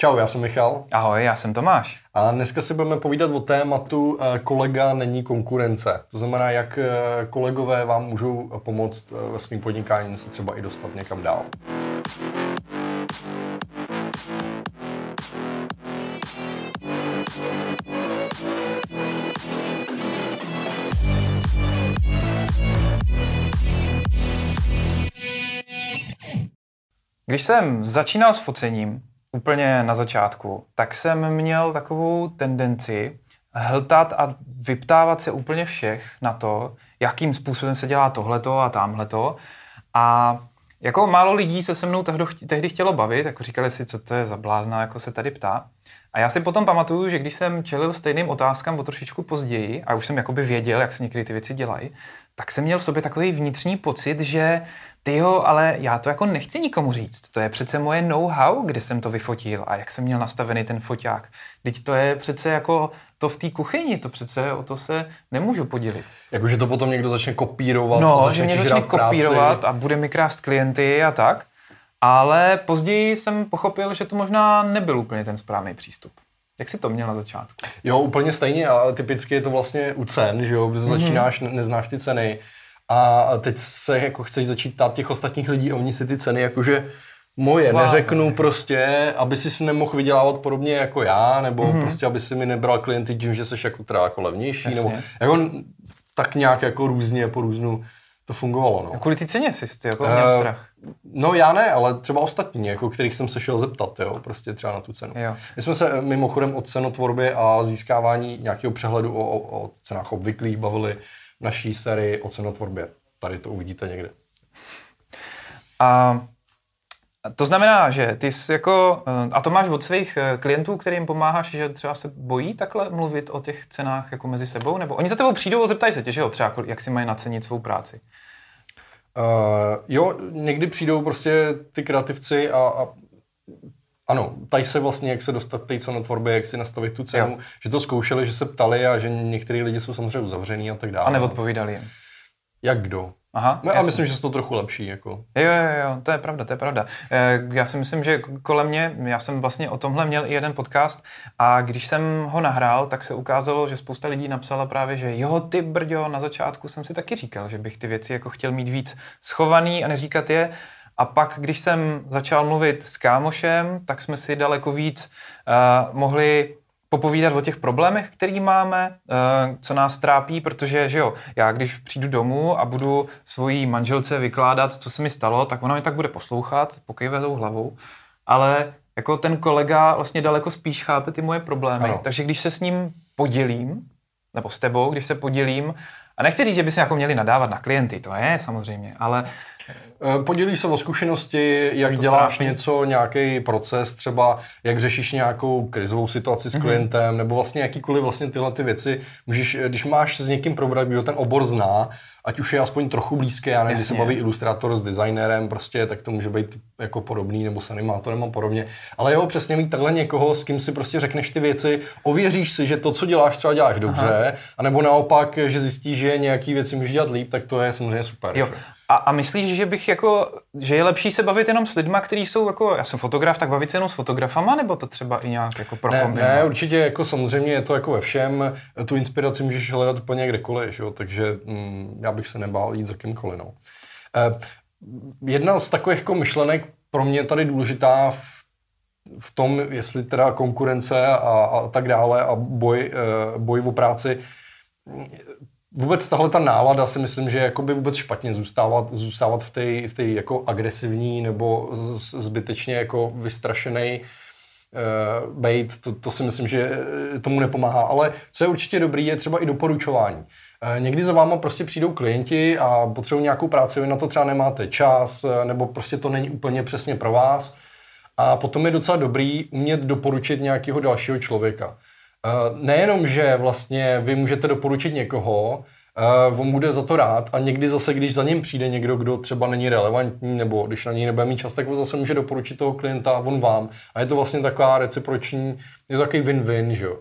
Čau, já jsem Michal. Ahoj, já jsem Tomáš. A dneska si budeme povídat o tématu eh, kolega není konkurence. To znamená, jak eh, kolegové vám můžou pomoct eh, ve svým podnikání se třeba i dostat někam dál. Když jsem začínal s focením, úplně na začátku, tak jsem měl takovou tendenci hltat a vyptávat se úplně všech na to, jakým způsobem se dělá tohleto a tamhleto. A jako málo lidí se se mnou tehdy, chtělo bavit, jako říkali si, co to je za blázna, jako se tady ptá. A já si potom pamatuju, že když jsem čelil stejným otázkám o trošičku později, a už jsem jakoby věděl, jak se některé ty věci dělají, tak jsem měl v sobě takový vnitřní pocit, že ty jo, ale já to jako nechci nikomu říct. To je přece moje know-how, kde jsem to vyfotil a jak jsem měl nastavený ten foťák. Teď to je přece jako to v té kuchyni, to přece o to se nemůžu podělit. Jakože to potom někdo začne kopírovat. No, začne že mě začne kopírovat a bude mi krást klienty a tak. Ale později jsem pochopil, že to možná nebyl úplně ten správný přístup. Jak jsi to měl na začátku? Jo, úplně stejně a typicky je to vlastně u cen, že jo, mm-hmm. začínáš, neznáš ty ceny a teď se jako chceš začít tát těch ostatních lidí a oni si ty ceny jakože moje Schválně. neřeknu prostě, aby si nemohl vydělávat podobně jako já, nebo mm-hmm. prostě, aby si mi nebral klienty tím, že jsi jako teda jako levnější, Jasně. nebo jako tak nějak jako různě po různu to fungovalo. No. A kvůli ty ceně jsi ty jako uh, měl strach? No já ne, ale třeba ostatní, jako kterých jsem se šel zeptat, jo, prostě třeba na tu cenu. Jo. My jsme se mimochodem o cenotvorbě a získávání nějakého přehledu o, o, o cenách obvyklých bavili naší sérii o cenotvorbě. Tady to uvidíte někde. A to znamená, že ty jsi jako, eh, a to máš od svých eh, klientů, kterým pomáháš, že třeba se bojí takhle mluvit o těch cenách jako mezi sebou, nebo oni za tebou přijdou a zeptají se tě, že jo, třeba jak si mají nacenit svou práci. Uh, jo, někdy přijdou prostě ty kreativci a, a ano, tady se vlastně, jak se dostat té cenotvorbě, jak si nastavit tu cenu, jo. že to zkoušeli, že se ptali a že některý lidi jsou samozřejmě uzavřený a tak dále. A neodpovídali jim. Jak kdo? Aha, no, a myslím, že je to trochu lepší. Jako. Jo, jo, jo, to je pravda, to je pravda. Eh, já si myslím, že kolem mě, já jsem vlastně o tomhle měl i jeden podcast a když jsem ho nahrál, tak se ukázalo, že spousta lidí napsala právě, že jo, ty brďo, na začátku jsem si taky říkal, že bych ty věci jako chtěl mít víc schovaný a neříkat je. A pak, když jsem začal mluvit s kámošem, tak jsme si daleko víc uh, mohli popovídat o těch problémech, který máme, uh, co nás trápí, protože že jo, já když přijdu domů a budu svojí manželce vykládat, co se mi stalo, tak ona mi tak bude poslouchat, pokejve tou hlavou, ale jako ten kolega vlastně daleko spíš chápe ty moje problémy, ano. takže když se s ním podělím, nebo s tebou, když se podělím, a nechci říct, že by se jako měli nadávat na klienty, to je samozřejmě, ale Eh, Podělíš se o zkušenosti, jak to děláš trápí. něco, nějaký proces, třeba jak řešíš nějakou krizovou situaci s mm-hmm. klientem, nebo vlastně jakýkoliv vlastně tyhle ty věci. Můžeš, eh, když máš s někým probrat, kdo ten obor zná, ať už je aspoň trochu blízké, já nevím, když se baví ilustrátor s designérem, prostě, tak to může být jako podobný, nebo s animátorem a podobně. Ale jo, přesně mít takhle někoho, s kým si prostě řekneš ty věci, ověříš si, že to, co děláš, třeba děláš dobře, Aha. anebo naopak, že zjistíš, že nějaký věci můžeš dělat líp, tak to je samozřejmě super. Jo. A, a myslíš, že bych jako, že je lepší se bavit jenom s lidmi, kteří jsou jako, já jsem fotograf, tak bavit se jenom s fotografama, nebo to třeba i nějak jako pro ne, ne, určitě jako samozřejmě je to jako ve všem, tu inspiraci můžeš hledat úplně kdekoliv, jo? takže mm, já bych se nebál jít za kýmkoliv. No. Eh, jedna z takových jako myšlenek pro mě tady důležitá v, v tom, jestli teda konkurence a, a tak dále a boj, eh, boj o práci vůbec tahle ta nálada si myslím, že jakoby vůbec špatně zůstávat, zůstávat v té v tej jako agresivní nebo zbytečně jako vystrašený uh, bejt, to, to si myslím, že eh, tomu nepomáhá. Ale co je určitě dobrý, je třeba i doporučování. Uh, někdy za váma prostě přijdou klienti a potřebují nějakou práci, vy na to třeba nemáte čas, nebo prostě to není úplně přesně pro vás. A potom je docela dobrý umět doporučit nějakého dalšího člověka. Eh, nejenom, že vlastně vy můžete doporučit někoho, uh, on bude za to rád a někdy zase, když za ním přijde někdo, kdo třeba není relevantní nebo když na něj nebude mít čas, tak on zase může doporučit toho klienta a on vám. A je to vlastně taková reciproční, je to takový win-win, že jo.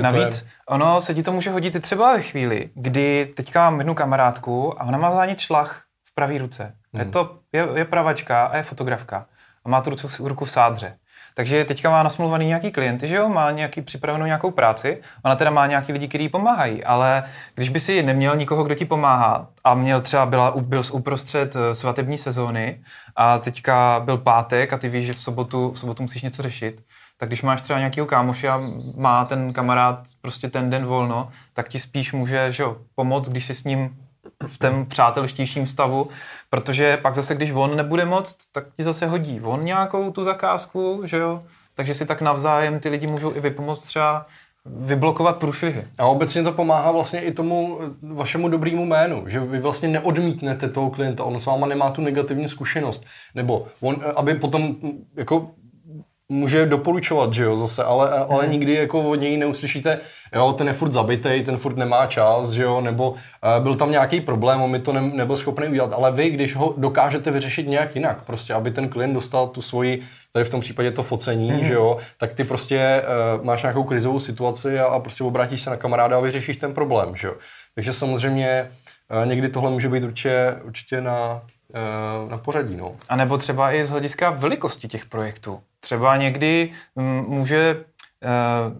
Navíc, je... ono se ti to může hodit i třeba ve chvíli, kdy teďka mám jednu kamarádku a ona má zánit šlach v pravé ruce. Hmm. Je to, je, je pravačka a je fotografka a má tu ruku, ruku v sádře takže teďka má nasmluvaný nějaký klienty, že jo, má nějaký připravenou nějakou práci, ona teda má nějaký lidi, kteří jí pomáhají, ale když by si neměl nikoho, kdo ti pomáhá a měl třeba, byla, byl z uprostřed eh, svatební sezóny a teďka byl pátek a ty víš, že v sobotu, v sobotu musíš něco řešit, tak když máš třeba nějakého kámoše a má ten kamarád prostě ten den volno, tak ti spíš může že jo, pomoct, když si s ním v tom přátelštějším stavu, protože pak zase, když on nebude moc, tak ti zase hodí on nějakou tu zakázku, že jo, takže si tak navzájem ty lidi můžou i vypomoct třeba vyblokovat průšvihy. A obecně to pomáhá vlastně i tomu vašemu dobrému jménu, že vy vlastně neodmítnete toho klienta, on s váma nemá tu negativní zkušenost, nebo on, aby potom jako může doporučovat, že jo, zase, ale, ale hmm. nikdy jako od něj neuslyšíte, jo, ten je furt zabitej, ten furt nemá čas, že jo, nebo uh, byl tam nějaký problém, on mi to ne, nebyl schopný udělat, ale vy, když ho dokážete vyřešit nějak jinak, prostě, aby ten klient dostal tu svoji, tady v tom případě to focení, hmm. že jo, tak ty prostě uh, máš nějakou krizovou situaci a, a prostě obrátíš se na kamaráda a vyřešíš ten problém, že jo. Takže samozřejmě uh, někdy tohle může být určitě, určitě na, na pořadí. No. A nebo třeba i z hlediska velikosti těch projektů. Třeba někdy mm, může eh,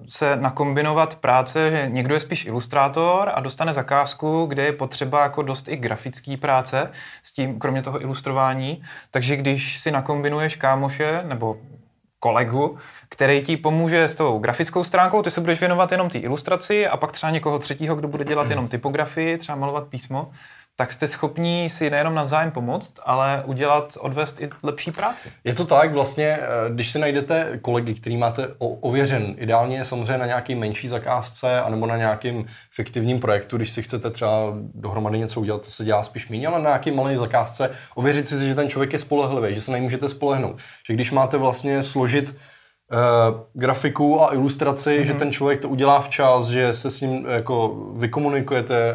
se nakombinovat práce, že někdo je spíš ilustrátor a dostane zakázku, kde je potřeba jako dost i grafický práce s tím, kromě toho ilustrování. Takže když si nakombinuješ kámoše nebo kolegu, který ti pomůže s tou grafickou stránkou, ty se budeš věnovat jenom té ilustraci a pak třeba někoho třetího, kdo bude dělat jenom typografii, třeba malovat písmo, tak jste schopní si nejenom navzájem pomoct, ale udělat, odvést i lepší práci. Je to tak, vlastně, eh, když si najdete kolegy, který máte ověřen, ideálně samozřejmě na nějaký menší zakázce, anebo na nějakým fiktivním projektu, když si chcete třeba dohromady něco udělat, to se dělá spíš méně, ale na nějaký malý zakázce, ověřit si, že ten člověk je spolehlivý, že se nemůžete spolehnout. Že když máte vlastně složit Uh, grafiku a ilustraci, mm-hmm. že ten člověk to udělá včas, že se s ním jako vykomunikujete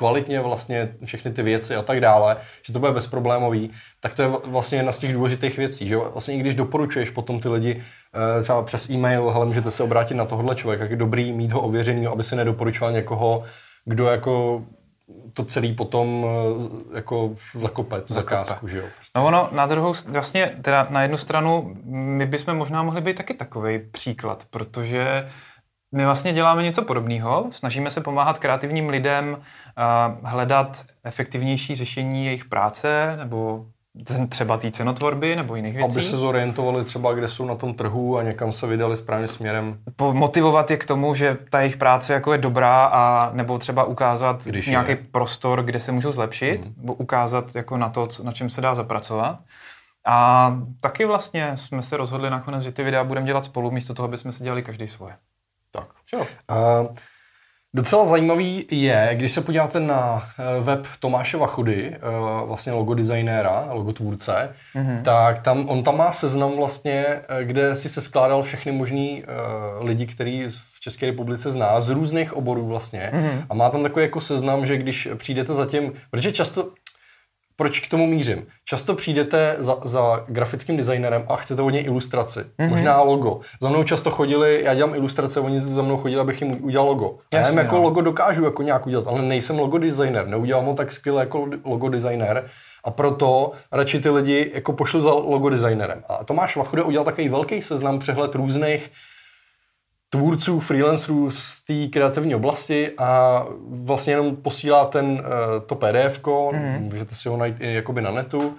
kvalitně vlastně všechny ty věci a tak dále, že to bude bezproblémový, tak to je vlastně jedna z těch důležitých věcí, že vlastně i když doporučuješ potom ty lidi eh, třeba přes e-mail, hele, můžete se obrátit na tohle člověka, jak je dobrý mít ho ověřený, aby si nedoporučoval někoho, kdo jako to celý potom eh, jako zakope tu zakázku, že jo? Prostě. No ono na druhou, vlastně teda na jednu stranu my bychom možná mohli být taky takový příklad, protože my vlastně děláme něco podobného, snažíme se pomáhat kreativním lidem uh, hledat efektivnější řešení jejich práce nebo třeba té cenotvorby nebo jiných věcí. Aby se zorientovali třeba, kde jsou na tom trhu a někam se vydali správným směrem. Motivovat je k tomu, že ta jejich práce jako je dobrá a nebo třeba ukázat Když nějaký je. prostor, kde se můžou zlepšit, mm. nebo ukázat jako na to, na čem se dá zapracovat. A taky vlastně jsme se rozhodli nakonec, že ty videa budeme dělat spolu, místo toho, aby jsme si dělali každý svoje. Tak. Uh, docela zajímavý je, když se podíváte na eh, web Tomáše Vachudy, uh, vlastně logodesignéra, logotvůrce, mm-hmm. tak tam, on tam má seznam vlastně, eh, kde si se skládal všechny možný lidi, který v České republice zná, z různých oborů vlastně. Mm-hmm. A má tam takový jako seznam, že když přijdete za tím, protože často proč k tomu mířím? Často přijdete za, za grafickým designerem a chcete od něj ilustraci, mm-hmm. možná logo. Za mnou často chodili, já dělám ilustrace, oni za mnou chodili, abych jim udělal logo. Jasně, já jim jako no. logo dokážu jako nějak udělat, ale nejsem logo designer, neudělám ho tak skvěle jako logo designer. A proto radši ty lidi jako pošlu za logo designerem. A Tomáš Vachuda udělal takový velký seznam přehled různých tvůrců, freelancerů z té kreativní oblasti a vlastně jenom posílá ten, uh, to PDF, mm-hmm. můžete si ho najít i jakoby na netu.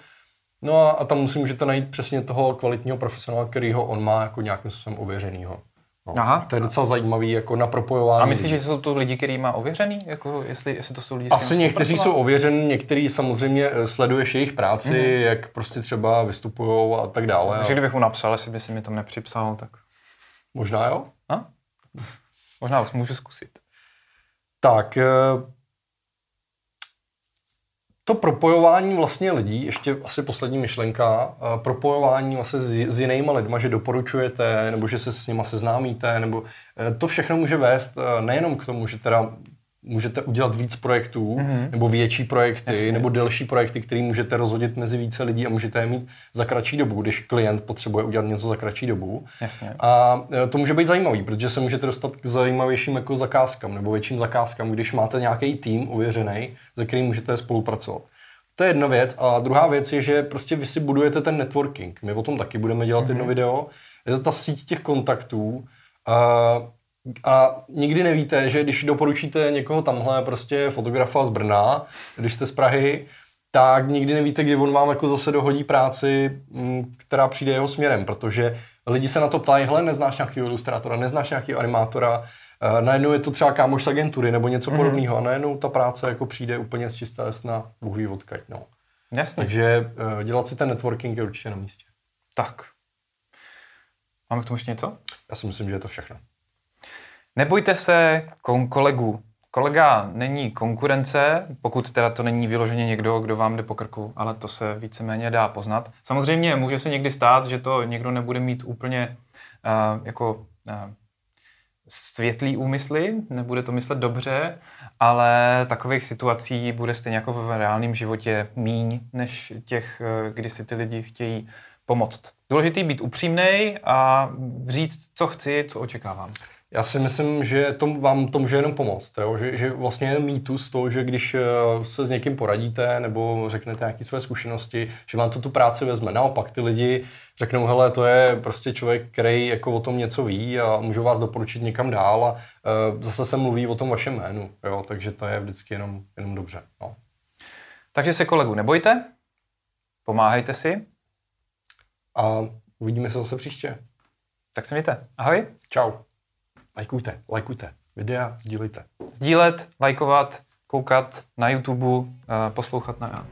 No a, a tam si můžete najít přesně toho kvalitního profesionála, kterýho on má jako nějakým způsobem ověřenýho. No, Aha. To je docela zajímavý jako na propojování. A myslíš, že jsou to lidi, kteří má ověřený? Jako jestli, jestli to jsou lidi, Asi někteří jsou ověření, někteří samozřejmě eh, sleduješ jejich práci, mm-hmm. jak prostě třeba vystupují a tak dále. Takže kdybych mu napsal, jestli by si mi tam nepřipsal, tak... Možná jo. A? Možná můžu zkusit. Tak, eh, to propojování vlastně lidí, ještě asi poslední myšlenka, eh, propojování vlastně s, s jinýma lidma, že doporučujete, nebo že se s nima seznámíte, nebo eh, to všechno může vést nejenom k tomu, že teda můžete udělat víc projektů, mm-hmm. nebo větší projekty, Jasně. nebo delší projekty, které můžete rozhodit mezi více lidí a můžete je mít za kratší dobu, když klient potřebuje udělat něco za kratší dobu. Jasně. A e, to může být zajímavý, protože se můžete dostat k zajímavějším jako zakázkám nebo větším zakázkám, když máte nějaký tým ověřený, se kterým můžete spolupracovat. To je jedna věc. A druhá věc je, že prostě vy si budujete ten networking. My o tom taky budeme dělat mm-hmm. jedno video, Je to ta síť těch kontaktů a, a nikdy nevíte, že když doporučíte někoho tamhle, prostě fotografa z Brna, když jste z Prahy, tak nikdy nevíte, kdy on vám jako zase dohodí práci, mm, která přijde jeho směrem, protože lidi se na to ptají, hele, neznáš nějakého ilustrátora, neznáš nějakého animátora, uh, najednou je to třeba kámoš z agentury nebo něco mm. podobného a najednou ta práce jako přijde úplně z čisté na Bůh ví odkaď, no. Jasně. Takže uh, dělat si ten networking je určitě na místě. Tak. Máme k tomu ještě něco? Já si myslím, že je to všechno. Nebojte se kolegů. Kolega není konkurence, pokud teda to není vyloženě někdo, kdo vám jde po krku, ale to se víceméně dá poznat. Samozřejmě může se někdy stát, že to někdo nebude mít úplně uh, jako uh, světlý úmysly, nebude to myslet dobře, ale takových situací bude stejně jako v reálném životě míň, než těch, uh, kdy si ty lidi chtějí pomoct. Důležitý být upřímný a říct, co chci, co očekávám. Já si myslím, že to vám to může jenom pomoct. Jo? Že, že vlastně je mýtus to, že když eh, se s někým poradíte nebo řeknete nějaké své zkušenosti, že vám to tu práci vezme. Naopak ty lidi řeknou, hele, to je prostě člověk, který jako o tom něco ví a můžu vás doporučit někam dál a uh, zase se mluví o tom vašem jménu. Jo? Takže to je vždycky jenom, jenom dobře. No. Takže se kolegu nebojte, pomáhejte si. A uvidíme se zase příště. Tak se mějte. Ahoj. Čau. Lajkujte, lajkujte videa, sdílejte. Sdílet, lajkovat, koukat na YouTube, eh, poslouchat na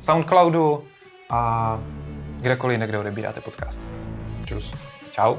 Soundcloudu a kdekoliv někde odebíráte podcast. Čus. Čau.